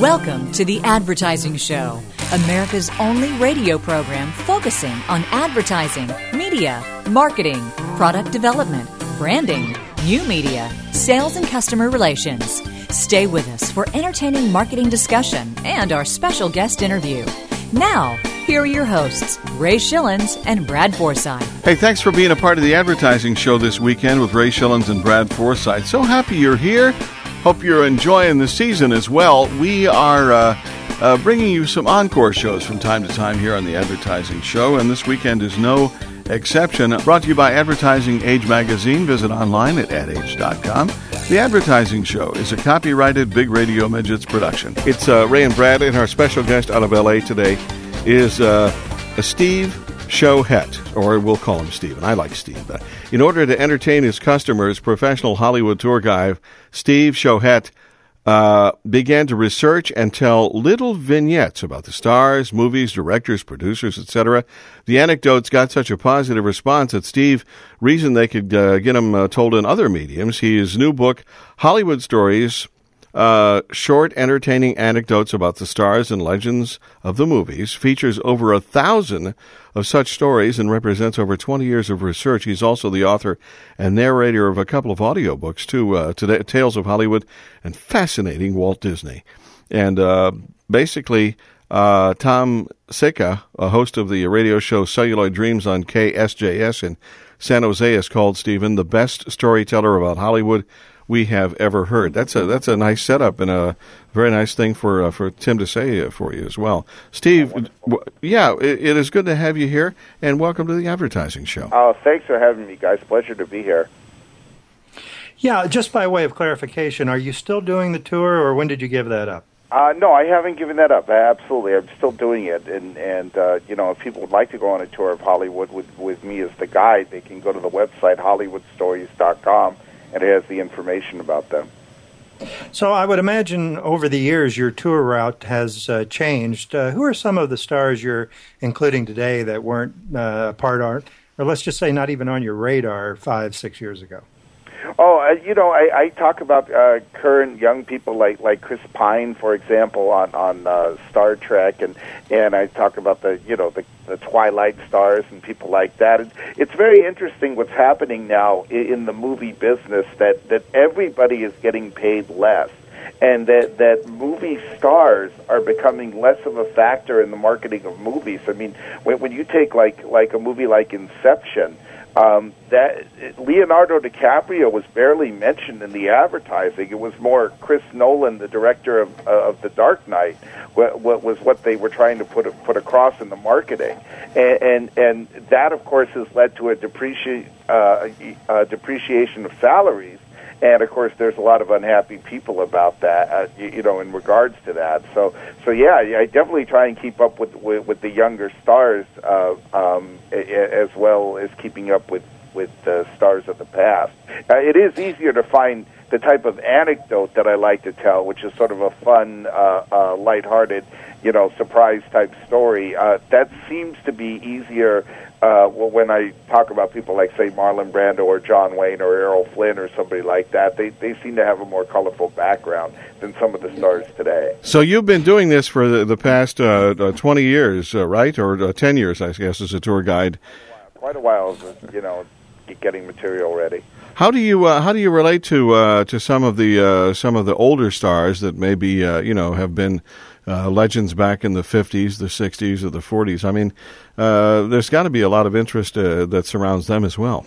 Welcome to The Advertising Show, America's only radio program focusing on advertising, media, marketing, product development, branding, new media, sales, and customer relations. Stay with us for entertaining marketing discussion and our special guest interview. Now, here are your hosts, Ray Schilens and Brad Forsythe. Hey, thanks for being a part of the advertising show this weekend with Ray Schilens and Brad Forsythe. So happy you're here. Hope you're enjoying the season as well. We are uh, uh, bringing you some encore shows from time to time here on the advertising show, and this weekend is no exception. Brought to you by Advertising Age Magazine. Visit online at adage.com. The Advertising Show is a copyrighted Big Radio Midgets production. It's uh, Ray and Brad, and our special guest out of LA today is uh, Steve Het, or we'll call him Steve, and I like Steve. But in order to entertain his customers, professional Hollywood tour guide Steve Schochet uh, began to research and tell little vignettes about the stars, movies, directors, producers, etc. The anecdotes got such a positive response that Steve reasoned they could uh, get them uh, told in other mediums. His new book, Hollywood Stories, uh, short, entertaining anecdotes about the stars and legends of the movies, features over a thousand of such stories and represents over 20 years of research. He's also the author and narrator of a couple of audiobooks, too, uh, today, Tales of Hollywood and Fascinating Walt Disney. And uh, basically, uh, Tim Sika, a host of the radio show Celluloid Dreams on KSJS in San Jose, has called Stephen the best storyteller about Hollywood we have ever heard. That's a that's a nice setup and a very nice thing for uh, for Tim to say uh, for you as well. Steve, w- yeah, it, it is good to have you here, and welcome to the advertising show. Oh, thanks for having me, guys. Pleasure to be here. Yeah, just by way of clarification, are you still doing the tour, or when did you give that up? Uh, no, I haven't given that up. Absolutely, I'm still doing it, and and uh, you know, if people would like to go on a tour of Hollywood with with me as the guide, they can go to the website hollywoodstories.com and it has the information about them. So I would imagine over the years your tour route has uh, changed. Uh, who are some of the stars you're including today that weren't uh, part of, or let's just say not even on your radar five, six years ago? Oh, uh, you know, I, I talk about uh, current young people like like Chris Pine, for example, on on uh, Star Trek, and and I talk about the you know the the Twilight stars and people like that. It, it's very interesting what's happening now in, in the movie business that that everybody is getting paid less and that that movie stars are becoming less of a factor in the marketing of movies. I mean, when, when you take like like a movie like Inception, um, that Leonardo DiCaprio was barely mentioned in the advertising. It was more Chris Nolan, the director of, uh, of The Dark Knight, what, what was what they were trying to put put across in the marketing, and and, and that of course has led to a depreciate uh, a depreciation of salaries and of course there's a lot of unhappy people about that uh, you, you know in regards to that. So so yeah I definitely try and keep up with with, with the younger stars uh, um, as well as keeping up with with the stars of the past uh, it is easier to find the type of anecdote that I like to tell which is sort of a fun uh, uh, lighthearted you know surprise type story uh, that seems to be easier uh, well, when I talk about people like, say, Marlon Brando or John Wayne or Errol Flynn or somebody like that, they, they seem to have a more colorful background than some of the stars today. So you've been doing this for the, the past uh, uh, 20 years, uh, right? Or uh, 10 years, I guess, as a tour guide. Quite a while, you know, getting material ready. How do you uh, how do you relate to uh, to some of the uh, some of the older stars that maybe uh, you know have been uh, legends back in the 50s, the 60s, or the 40s. I mean, uh, there's got to be a lot of interest that surrounds them as well.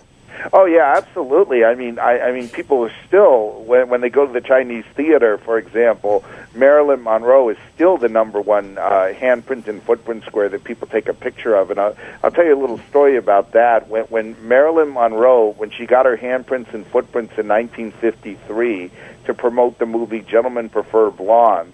Oh yeah, absolutely. I mean, I, I mean, people are still when when they go to the Chinese theater, for example, Marilyn Monroe is still the number one uh, handprint and footprint square that people take a picture of. And I'll, I'll tell you a little story about that. When, when Marilyn Monroe, when she got her handprints and footprints in 1953 to promote the movie Gentlemen Prefer Blondes,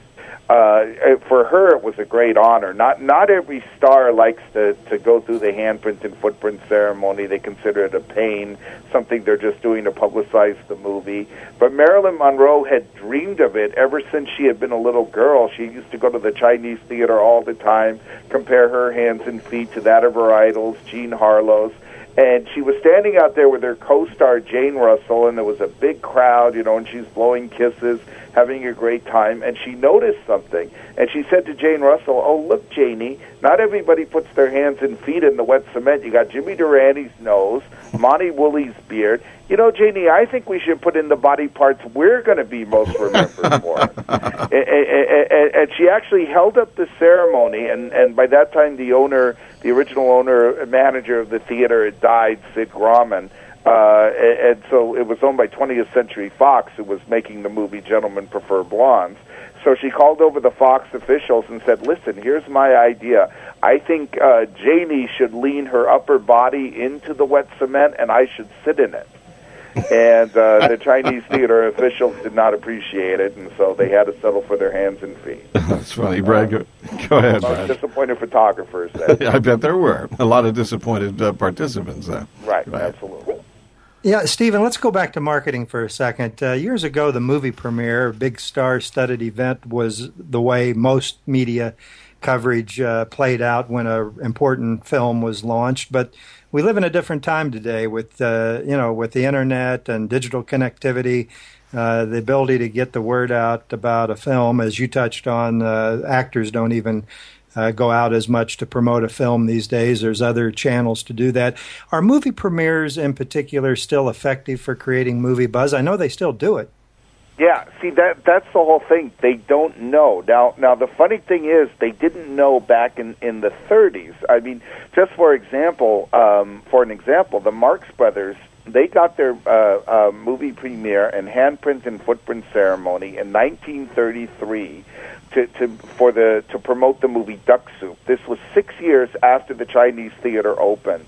uh, for her it was a great honor. Not not every star likes to to go through the handprint and footprint ceremony. They consider it a pain, something they're just doing to publicize the movie. But Marilyn Monroe had dreamed of it ever since she had been a little girl. She used to go to the Chinese theater all the time, compare her hands and feet to that of her idols, Jean Harlow's and she was standing out there with her co-star Jane Russell, and there was a big crowd, you know, and she's blowing kisses, having a great time, and she noticed something, and she said to Jane Russell, "Oh, look, Janie, not everybody puts their hands and feet in the wet cement. You got Jimmy Durante's nose, Monty Woolley's beard. You know, Janie, I think we should put in the body parts we're going to be most remembered for." and, and, and she actually held up the ceremony, and and by that time, the owner, the original owner, manager of the theater, had died, Sid Grauman. Uh, and so it was owned by 20th Century Fox, who was making the movie Gentlemen Prefer Blondes. So she called over the Fox officials and said, "Listen, here's my idea. I think uh, Janie should lean her upper body into the wet cement, and I should sit in it." and uh, the Chinese theater officials did not appreciate it, and so they had to settle for their hands and feet. That's funny, Brad. Go, go ahead, Brad. Disappointed photographers. I bet there were a lot of disappointed uh, participants. There. Right, right, absolutely. Yeah, Stephen, let's go back to marketing for a second. Uh, years ago, the movie premiere, big star studded event, was the way most media coverage uh, played out when an important film was launched. But we live in a different time today with, uh, you know, with the internet and digital connectivity. Uh, the ability to get the word out about a film, as you touched on, uh, actors don't even uh, go out as much to promote a film these days. There's other channels to do that. Are movie premieres in particular still effective for creating movie buzz? I know they still do it. Yeah, see that that's the whole thing. They don't know now. Now the funny thing is, they didn't know back in in the 30s. I mean, just for example, um, for an example, the Marx Brothers they got their uh, uh, movie premiere and handprint and footprint ceremony in 1933 to, to for the to promote the movie Duck Soup. This was six years after the Chinese theater opened,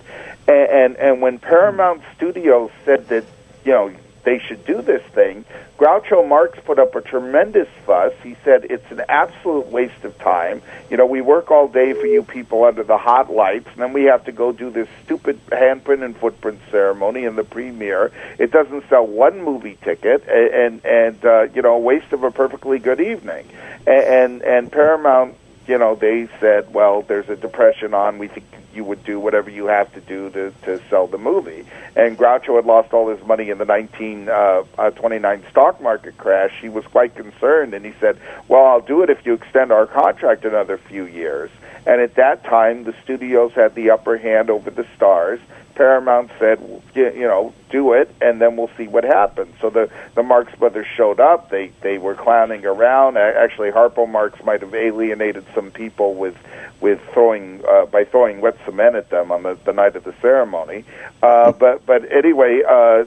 and and, and when Paramount Studios said that you know they should do this thing. Groucho Marx put up a tremendous fuss. He said it's an absolute waste of time. You know, we work all day for you people under the hot lights, and then we have to go do this stupid handprint and footprint ceremony in the premiere. It doesn't sell one movie ticket, and and, uh, you know, a waste of a perfectly good evening. And, and and Paramount you know, they said, well, there's a depression on. We think you would do whatever you have to do to, to sell the movie. And Groucho had lost all his money in the 1929 uh, uh, stock market crash. He was quite concerned, and he said, well, I'll do it if you extend our contract another few years. And at that time, the studios had the upper hand over the stars. Paramount said, you know, do it, and then we'll see what happens. So the the Marx Brothers showed up. They they were clowning around. Actually, Harpo Marx might have alienated some people with with throwing uh, by throwing wet cement at them on the, the night of the ceremony. Uh, but but anyway, uh,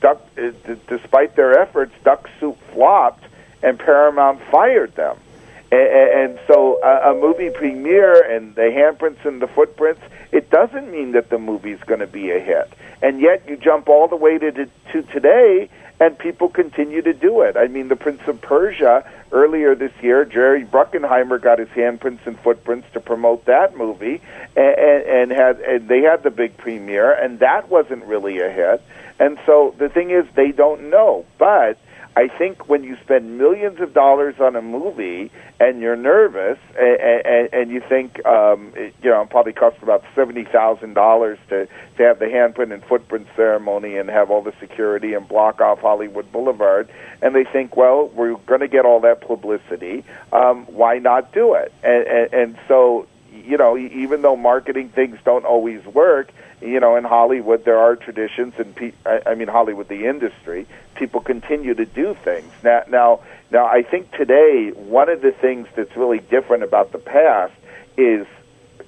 Duck, uh, d- despite their efforts, Duck Soup flopped, and Paramount fired them. And, and so a, a movie premiere and the handprints and the footprints, it doesn't mean that the movie's going to be a hit. And yet you jump all the way to, to today and people continue to do it. I mean, The Prince of Persia earlier this year, Jerry Bruckheimer got his handprints and footprints to promote that movie, and, and, and had and they had the big premiere, and that wasn't really a hit. And so the thing is, they don't know, but I think when you spend millions of dollars on a movie and you're nervous and, and, and you think, um, it, you know, it probably cost about seventy thousand dollars to to have the handprint and footprint ceremony and have all the security and block off Hollywood Boulevard, and they think, well, we're going to get all that publicity. Um, why not do it? And, and, and so, you know, even though marketing things don't always work you know, in Hollywood there are traditions, and pe- I, I mean Hollywood, the industry, people continue to do things. Now, now, now, I think today one of the things that's really different about the past is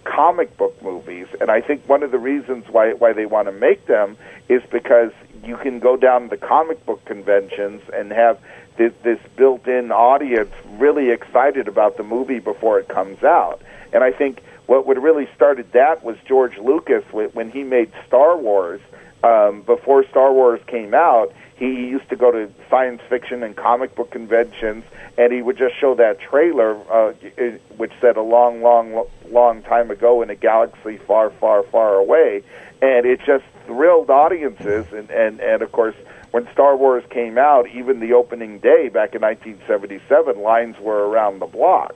comic book movies, and I think one of the reasons why why they want to make them is because you can go down to the comic book conventions and have this, this built-in audience really excited about the movie before it comes out, and I think what would really started that was George Lucas when he made Star Wars. Um, before Star Wars came out, he used to go to science fiction and comic book conventions, and he would just show that trailer, uh, which said a long, long, long time ago in a galaxy far, far, far away, and it just thrilled audiences. And and and of course, when Star Wars came out, even the opening day back in 1977, lines were around the block.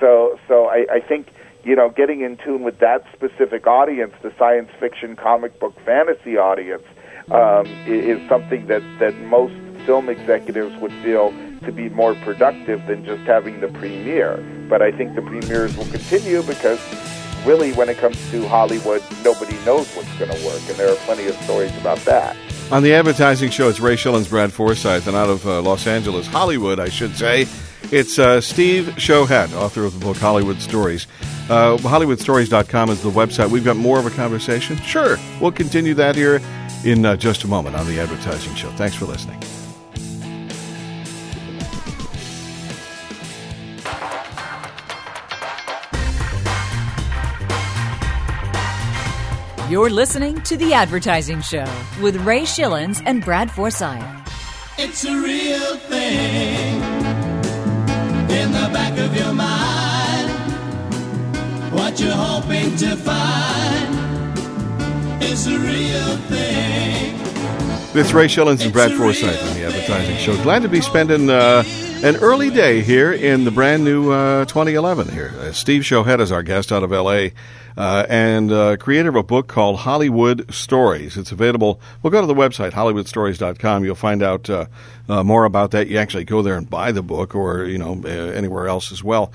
So so I, I think you know, getting in tune with that specific audience, the science fiction, comic book, fantasy audience, um, is, something that that most film executives would feel to be more productive than just having the premiere. But I think the premieres will continue because really, when it comes to Hollywood, nobody knows what's going to work, and there are plenty of stories about that. On the advertising show, it's Ray Schilens, Brad Forsythe, and out of uh, Los Angeles, Hollywood, I should say, it's uh, Steve Schochet, author of the book Hollywood Stories. Uh, HollywoodStories.com is the website. We've got more of a conversation. Sure, we'll continue that here in uh, just a moment on the advertising show. Thanks for listening. You're listening to The Advertising Show with Ray Schilens and Brad Forsythe. It's a real thing in the back of your mind. What you're hoping to find is a real thing. It's Ray Schilens and Brad Forsythe on the advertising show. Glad to be spending uh, an early day here in the brand new uh, 2011 here. Uh, Steve Schochet is our guest out of LA uh, and uh, creator of a book called Hollywood Stories. It's available. We'll go to the website, HollywoodStories.com. You'll find out uh, more about that. You actually go there and buy the book or, you know, anywhere else as well.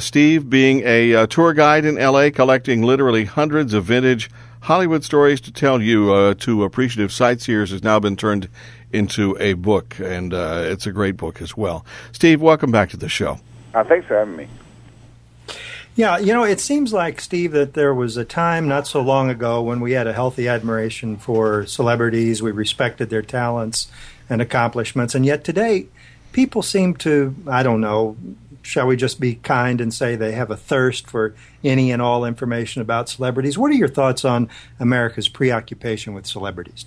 Steve being a tour guide in LA, collecting literally hundreds of vintage Hollywood stories to tell you uh, to appreciative sightseers has now been turned into a book, and uh, it's a great book as well. Steve, welcome back to the show. Uh, thanks for having me. Yeah, you know, it seems like, Steve, that there was a time not so long ago when we had a healthy admiration for celebrities. We respected their talents and accomplishments. And yet today, people seem to, I don't know, shall we just be kind and say they have a thirst for any and all information about celebrities? What are your thoughts on America's preoccupation with celebrities?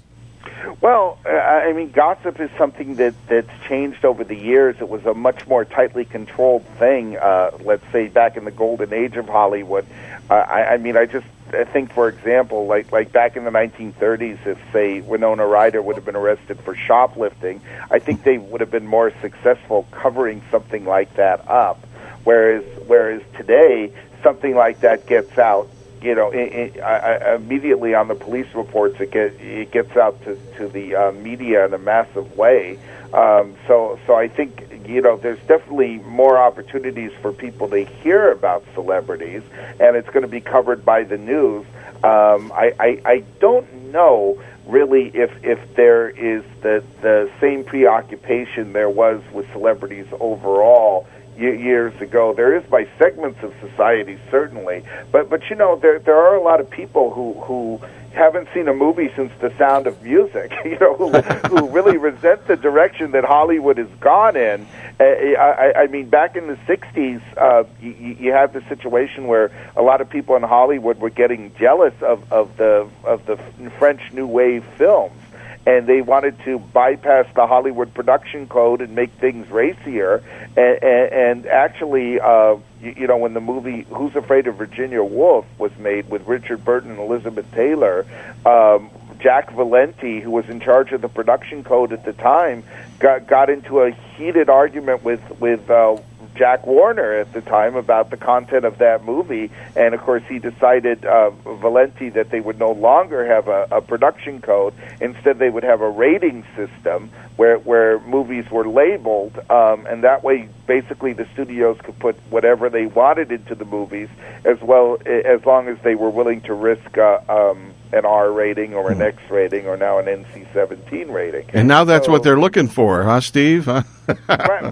Well, uh, I mean, gossip is something that that's changed over the years. It was a much more tightly controlled thing. Uh, let's say back in the golden age of Hollywood. Uh, I, I mean, I just I think, for example, like like back in the 1930s, if say Winona Ryder would have been arrested for shoplifting, I think they would have been more successful covering something like that up. Whereas whereas today, something like that gets out, you know, it, it, I, immediately on the police reports, it get it gets out to to the uh, media in a massive way. Um, so so I think you know, there's definitely more opportunities for people to hear about celebrities, and it's going to be covered by the news. Um, I, I, I don't know really if if there is the the same preoccupation there was with celebrities overall years ago. There is by segments of society certainly, but but you know there there are a lot of people who who haven't seen a movie since The Sound of Music, you know, who, who really resent the direction that Hollywood has gone in. Uh, I, I mean, back in the '60s, uh, you, you had the situation where a lot of people in Hollywood were getting jealous of, of the of the French New Wave films and they wanted to bypass the Hollywood production code and make things racier. And, and, and actually, uh, you, you know, when the movie Who's Afraid of Virginia Woolf was made with Richard Burton and Elizabeth Taylor, um, Jack Valenti, who was in charge of the production code at the time, got got into a heated argument with with uh, Jack Warner at the time about the content of that movie, and of course he decided uh, Valenti that they would no longer have a, a production code. Instead, they would have a rating system where where movies were labeled, um, and that way, basically, the studios could put whatever they wanted into the movies, as well as long as they were willing to risk. Uh, um, an R rating or an hmm. X rating or now an NC 17 rating. And now that's so, what they're looking for, huh, Steve? right,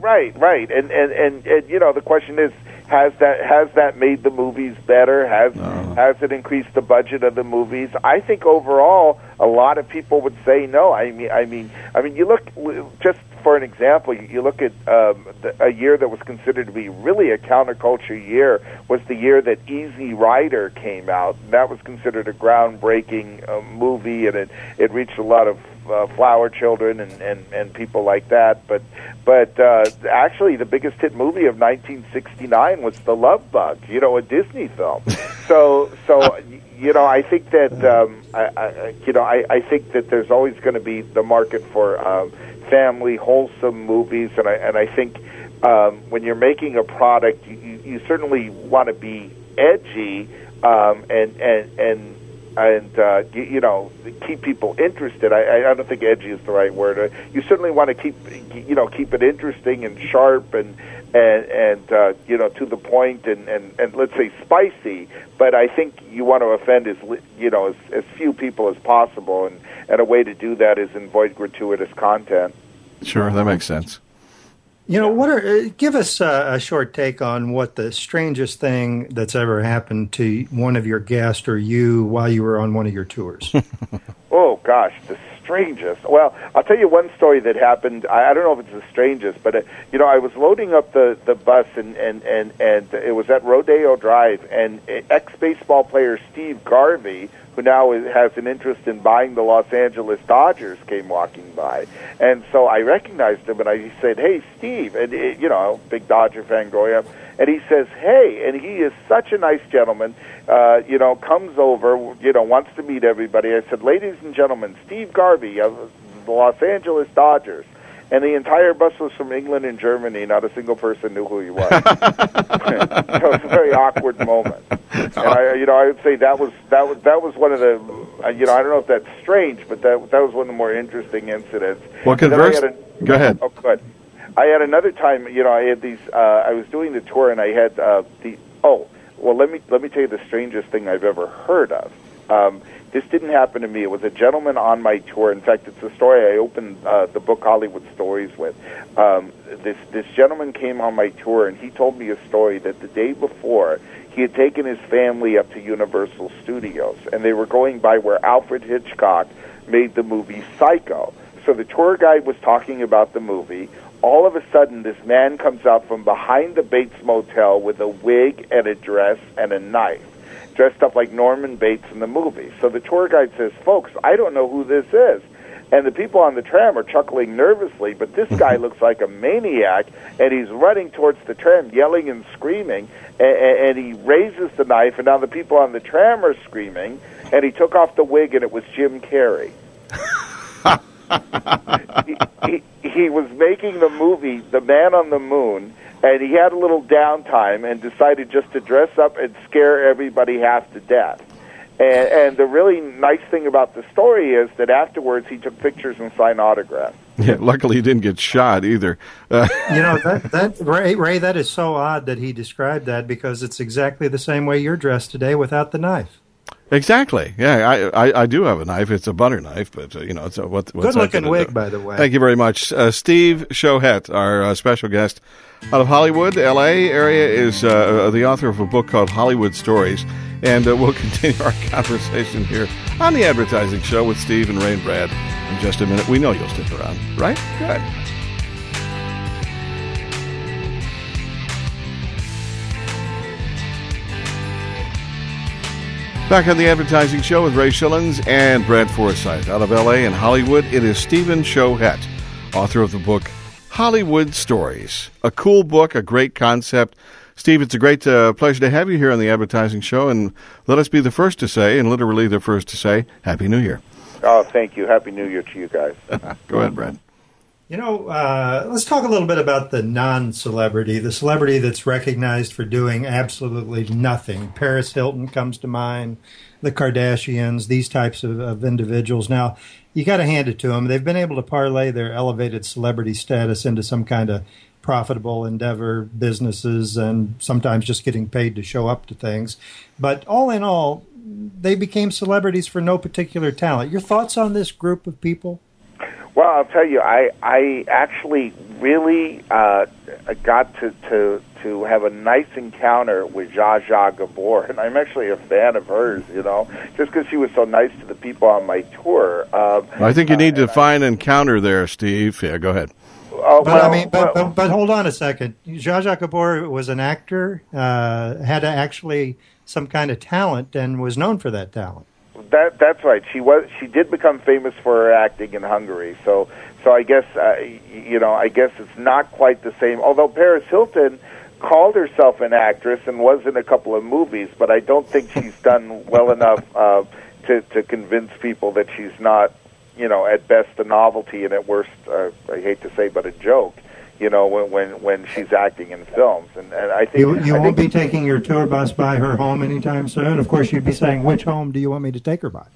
right, right. And, and and and you know the question is has that has that made the movies better? Has no. has it increased the budget of the movies? I think overall a lot of people would say no. I mean I mean I mean you look just for an example, you look at um, the, a year that was considered to be really a counterculture year was the year that Easy Rider came out. That was considered a groundbreaking uh, movie, and it it reached a lot of uh, flower children and, and and people like that. But but uh, actually, the biggest hit movie of 1969 was The Love Bug. You know, a Disney film. so so you know, I think that um, I, I you know I, I think that there's always going to be the market for. Um, family, wholesome movies, and I and I think um, when you're making a product, you, you certainly want to be edgy um, and and and and uh, you, you know keep people interested. I, I don't think edgy is the right word. Uh, you certainly want to keep you know keep it interesting and sharp and and and uh, you know to the point and, and and let's say spicy. But I think you want to offend as you know as, as few people as possible, and and a way to do that is avoid gratuitous content. Sure, that makes sense. You know, what are uh, give us a, a short take on what the strangest thing that's ever happened to one of your guests or you while you were on one of your tours? Oh gosh, the strangest. Well, I'll tell you one story that happened. I, I don't know if it's the strangest, but uh, you know, I was loading up the the bus and and and and it was at Rodeo Drive, and ex baseball player Steve Garvey, who now is, has an interest in buying the Los Angeles Dodgers, came walking by, and so I recognized him, and I said, "Hey, Steve," and it, you know, big Dodger fan growing up, and he says, "Hey," and he is such a nice gentleman. Uh, you know, comes over, you know, wants to meet everybody. I said, "Ladies and gentlemen, Steve Garvey of the Los Angeles Dodgers." and the entire bus was from England and Germany. Not a single person knew who he was. so it was a very awkward moment. And I, you know, I would say that was that was that was one of the, uh, you know, I don't know if that's strange, but that that was one of the more interesting incidents. Well, And converse. a- Go ahead. Oh, good. I had another time, you know, I had these. Uh, I was doing the tour, and I had uh, the. Oh, well, let me let me tell you the strangest thing I've ever heard of. Um, this didn't happen to me. It was a gentleman on my tour. In fact, it's a story I opened uh, the book Hollywood Stories with. Um, this this gentleman came on my tour, and he told me a story that the day before he had taken his family up to Universal Studios, and they were going by where Alfred Hitchcock made the movie Psycho. So the tour guide was talking about the movie. All of a sudden, this man comes out from behind the Bates Motel with a wig and a dress and a knife, dressed up like Norman Bates in the movie. So the tour guide says, "Folks, I don't know who this is." And the people on the tram are chuckling nervously, but this guy looks like a maniac, and he's running towards the tram, yelling and screaming, and, and he raises the knife, and now the people on the tram are screaming, and he took off the wig, and it was Jim Carrey. he, he, he was making the movie The Man on the Moon, and he had a little downtime and decided just to dress up and scare everybody half to death. And, and the really nice thing about the story is that afterwards he took pictures and signed autographs. Yeah, luckily, he didn't get shot either. Uh, you know that that Ray Ray that is so odd that he described that because it's exactly the same way you're dressed today without the knife. Exactly. Yeah, I, I I do have a knife. It's a butter knife, but uh, you know, it's a, what, what's Good looking wig, do? by the way. Thank you very much, uh, Steve Schochet, our uh, special guest out of Hollywood, L.A. area, is uh, the author of a book called Hollywood Stories, and uh, we'll continue our conversation here on the Advertising Show with Steve and Ray and Brad in just a minute. We know you'll stick around, right? Good. Back on the Advertising Show with Ray Schilens and Brad Forsythe. Out of LA and Hollywood, it is Stephen Schochet, author of the book Hollywood Stories. A cool book, a great concept. Steve, it's a great uh, pleasure to have you here on the Advertising Show, and let us be the first to say, and literally the first to say, Happy New Year. Oh, thank you. Happy New Year to you guys. Go ahead, Brad. You know, uh, let's talk a little bit about the non-celebrity, the celebrity that's recognized for doing absolutely nothing. Paris Hilton comes to mind, the Kardashians, these types of, of individuals. Now, you got to hand it to them; they've been able to parlay their elevated celebrity status into some kind of profitable endeavor, businesses, and sometimes just getting paid to show up to things. But all in all, they became celebrities for no particular talent. Your thoughts on this group of people? Well, I'll tell you, I I actually really uh, got to to to have a nice encounter with Zsa Zsa Gabor, and I'm actually a fan of hers. You know, just because she was so nice to the people on my tour. Um, I think you need to find an encounter there, Steve. Yeah, go ahead. oh, But well, I mean, but, well, but, but hold on a second. Zsa Zsa Gabor was an actor, uh, had actually some kind of talent, and was known for that talent. That that's right. She was she did become famous for her acting in Hungary. So so I guess uh, you know I guess it's not quite the same. Although Paris Hilton called herself an actress and was in a couple of movies, but I don't think she's done well enough uh, to to convince people that she's not you know at best a novelty and at worst uh, I hate to say but a joke. You know, when when when she's acting in films, and, and I think You, you I won't think, be taking your tour bus by her home anytime soon. Of course, you'd be saying, which home do you want me to take her by?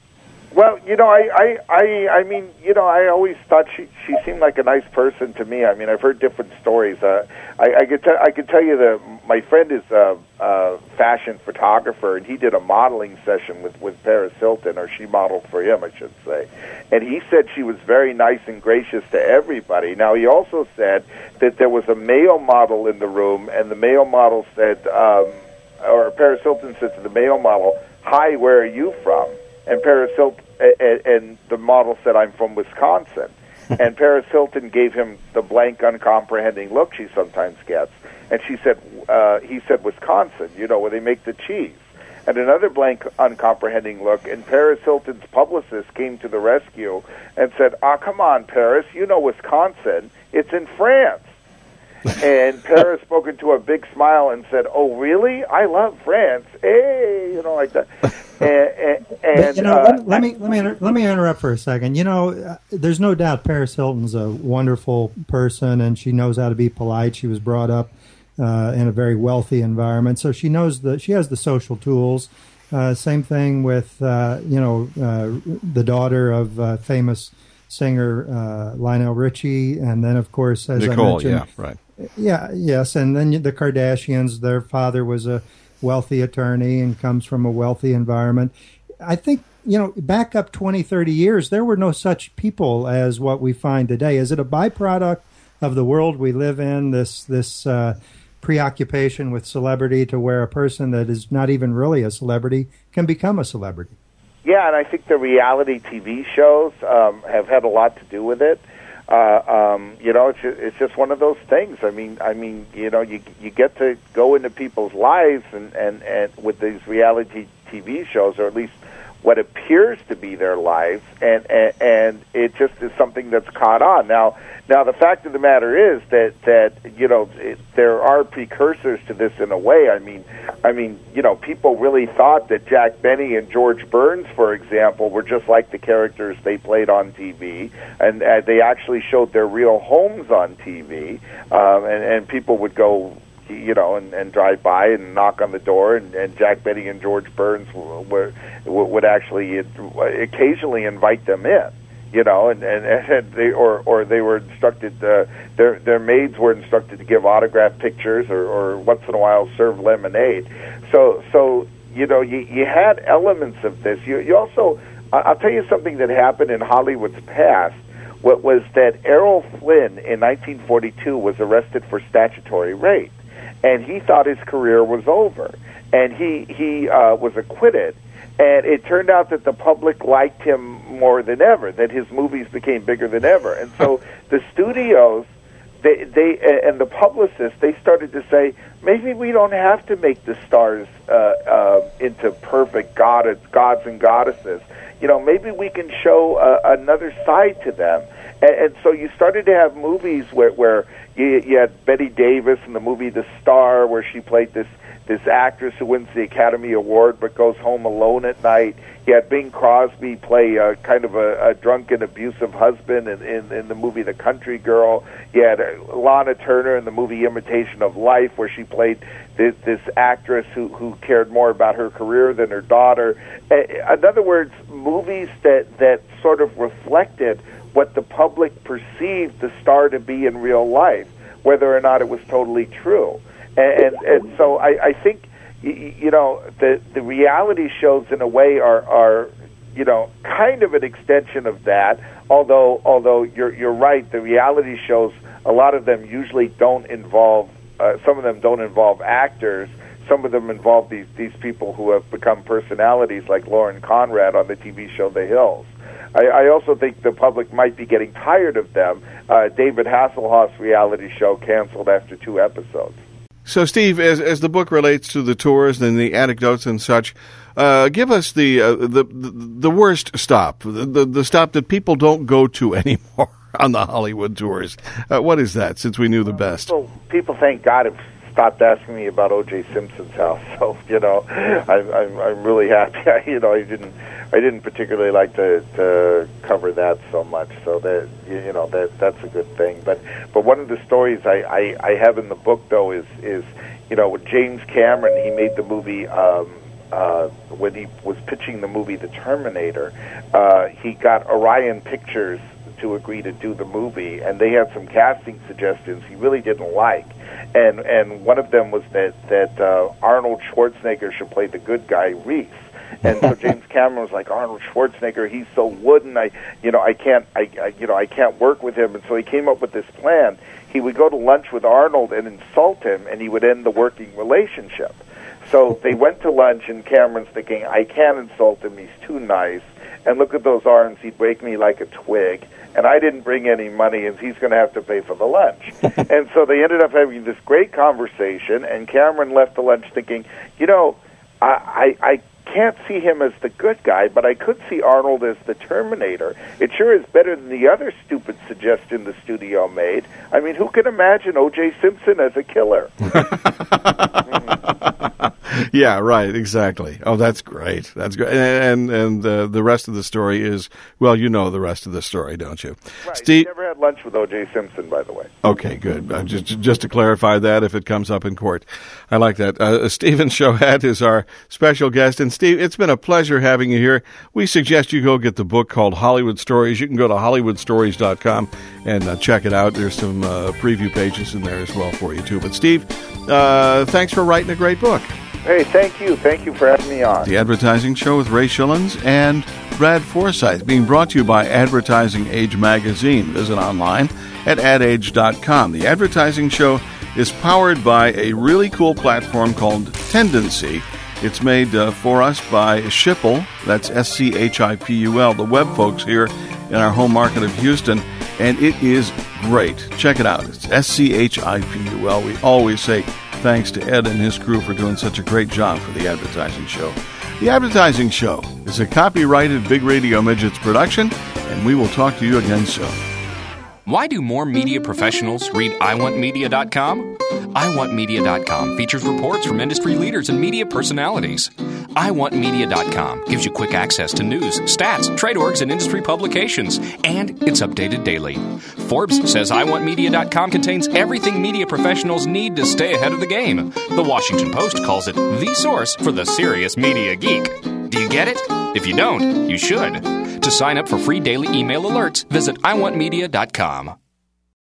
Well, you know, I, I, I, I mean, you know, I always thought she she seemed like a nice person to me. I mean, I've heard different stories. Uh, I, I could tell I could tell you that my friend is a, a fashion photographer, and he did a modeling session with with Paris Hilton, or she modeled for him, I should say. And he said she was very nice and gracious to everybody. Now, he also said that there was a male model in the room, and the male model said, um, or Paris Hilton said to the male model, "Hi, where are you from?" And Paris Hilton and, and the model said, "I'm from Wisconsin." and Paris Hilton gave him the blank, uncomprehending look she sometimes gets, and she said, uh, "He said Wisconsin, you know, where they make the cheese." And another blank, uncomprehending look, and Paris Hilton's publicist came to the rescue and said, "Ah, come on, Paris, you know Wisconsin, it's in France." and Paris spoke into a big smile and said, "Oh, really? I love France. Hey, you know, like that." And, and, and But, you know, uh, let, let me let me inter- let me interrupt for a second. You know, uh, there's no doubt Paris Hilton's a wonderful person, and she knows how to be polite. She was brought up uh, in a very wealthy environment, so she knows that she has the social tools. Uh, same thing with uh, you know uh, the daughter of uh, famous singer uh, Lionel Richie, and then of course as I mentioned, yeah, right. yeah, yes, and then the Kardashians. Their father was a wealthy attorney and comes from a wealthy environment. I think you know, back up 20, 30 years, there were no such people as what we find today. Is it a byproduct of the world we live in? This this uh, preoccupation with celebrity to where a person that is not even really a celebrity can become a celebrity. Yeah, and I think the reality TV shows um, have had a lot to do with it. Uh, um, you know, it's it's just one of those things. I mean, I mean, you know, you you get to go into people's lives and and and with these reality TV shows, or at least what appears to be their lives, and and, and it just is something that's caught on. Now, now the fact of the matter is that that you know it, there are precursors to this in a way. I mean, I mean, you know, people really thought that Jack Benny and George Burns, for example, were just like the characters they played on TV, and uh, they actually showed their real homes on TV, um, and and people would go you know, and, and drive by and knock on the door, and, and Jack Benny and George Burns were, would actually occasionally invite them in, you know, and and, and they or or they were instructed uh, their their maids were instructed to give autograph pictures or, or once in a while serve lemonade. So so you know you you had elements of this. You you also I'll tell you something that happened in Hollywood's past what was that Errol Flynn in 1942 was arrested for statutory rape, and he thought his career was over, and he he uh, was acquitted. And it turned out that the public liked him more than ever. That his movies became bigger than ever, and so the studios they they and the publicists they started to say maybe we don't have to make the stars uh, uh, into perfect god gods and goddesses. You know, maybe we can show uh, another side to them. And, and so you started to have movies where where you, you had Bette Davis in the movie The Star, where she played this this actress who wins the Academy Award but goes home alone at night. You had Bing Crosby play a kind of a, a drunken, abusive husband in, in, in the movie The Country Girl. You had uh, Lana Turner in the movie Imitation of Life, where she played this, this actress who, who cared more about her career than her daughter. In other words, movies that, that sort of reflected what the public perceived the star to be in real life, whether or not it was totally true. And, and, and so I, I think, you know, the, the reality shows in a way are, are, you know, kind of an extension of that. Although, although you're, you're right, the reality shows, a lot of them usually don't involve, uh, some of them don't involve actors. Some of them involve these, these people who have become personalities like Lauren Conrad on the TV show The Hills. I, I also think the public might be getting tired of them. Uh, David Hasselhoff's reality show canceled after two episodes. So, Steve, as as the book relates to the tours and the anecdotes and such, uh, give us the, uh, the the worst stop, the, the the stop that people don't go to anymore on the Hollywood tours. Uh, what is that? Since we knew the best. People, people, thank God, have stopped asking me about O.J. Simpson's house. So you know, I'm I'm, I'm really happy. I, you know, I didn't I didn't particularly like to, to cover that so much. So that you know that that's a good thing. But but one of the stories I, I, I have in the book though is is you know with James Cameron he made the movie. Um, uh, when he was pitching the movie The Terminator, uh, he got Orion Pictures to agree to do the movie, and they had some casting suggestions he really didn't like, and and one of them was that that uh, Arnold Schwarzenegger should play the good guy Reese. And so James Cameron was like Arnold Schwarzenegger. He's so wooden. I, you know, I can't. I, I, you know, I can't work with him. And so he came up with this plan. He would go to lunch with Arnold and insult him, and he would end the working relationship. So they went to lunch, and Cameron's thinking, I can't insult him. He's too nice. And look at those arms. He'd break me like a twig. And I didn't bring any money, and he's going to have to pay for the lunch. and so they ended up having this great conversation, and Cameron left the lunch thinking, you know, I, I, I can't see him as the good guy, but I could see Arnold as the Terminator. It sure is better than the other stupid suggestion the studio made. I mean, who can imagine O.J. Simpson as a killer? Mm-hmm. yeah, right, exactly. Oh, that's great. That's great. And and, and uh, the rest of the story is well, you know the rest of the story, don't you? Right. Steve. Never had lunch with O.J. Simpson, by the way. Okay, good. Uh, just just to clarify that, if it comes up in court, I like that. Uh, Stephen Schochet is our special guest, and Steve, it's been a pleasure having you here. We suggest you go get the book called Hollywood Stories. You can go to hollywoodstories.com and uh, check it out. There's some uh, preview pages in there as well for you too. But Steve, uh, thanks for writing a great book. Hey, thank you. Thank you for having me on. The Advertising Show with Ray Schilens and Brad Forsythe, being brought to you by Advertising Age Magazine. Visit online at adage.com. The Advertising Show is powered by a really cool platform called Tendenci. It's made uh, for us by Schipul, that's S C H I P U L, the web folks here in our home market of Houston, and it is great. Check it out. It's S C H I P U L. We always say thanks to Ed and his crew for doing such a great job for the Advertising Show. The Advertising Show is a copyrighted Big Radio Midgets production, and we will talk to you again soon. Why do more media professionals read iwantmedia.com? iwantmedia.com features reports from industry leaders and media personalities. iwantmedia.com gives you quick access to news, stats, trade orgs, and industry publications, and it's updated daily. Forbes says iwantmedia.com contains everything media professionals need to stay ahead of the game. The Washington Post calls it the source for the serious media geek. Do you get it? If you don't, you should. To sign up for free daily email alerts, visit iwantmedia.com.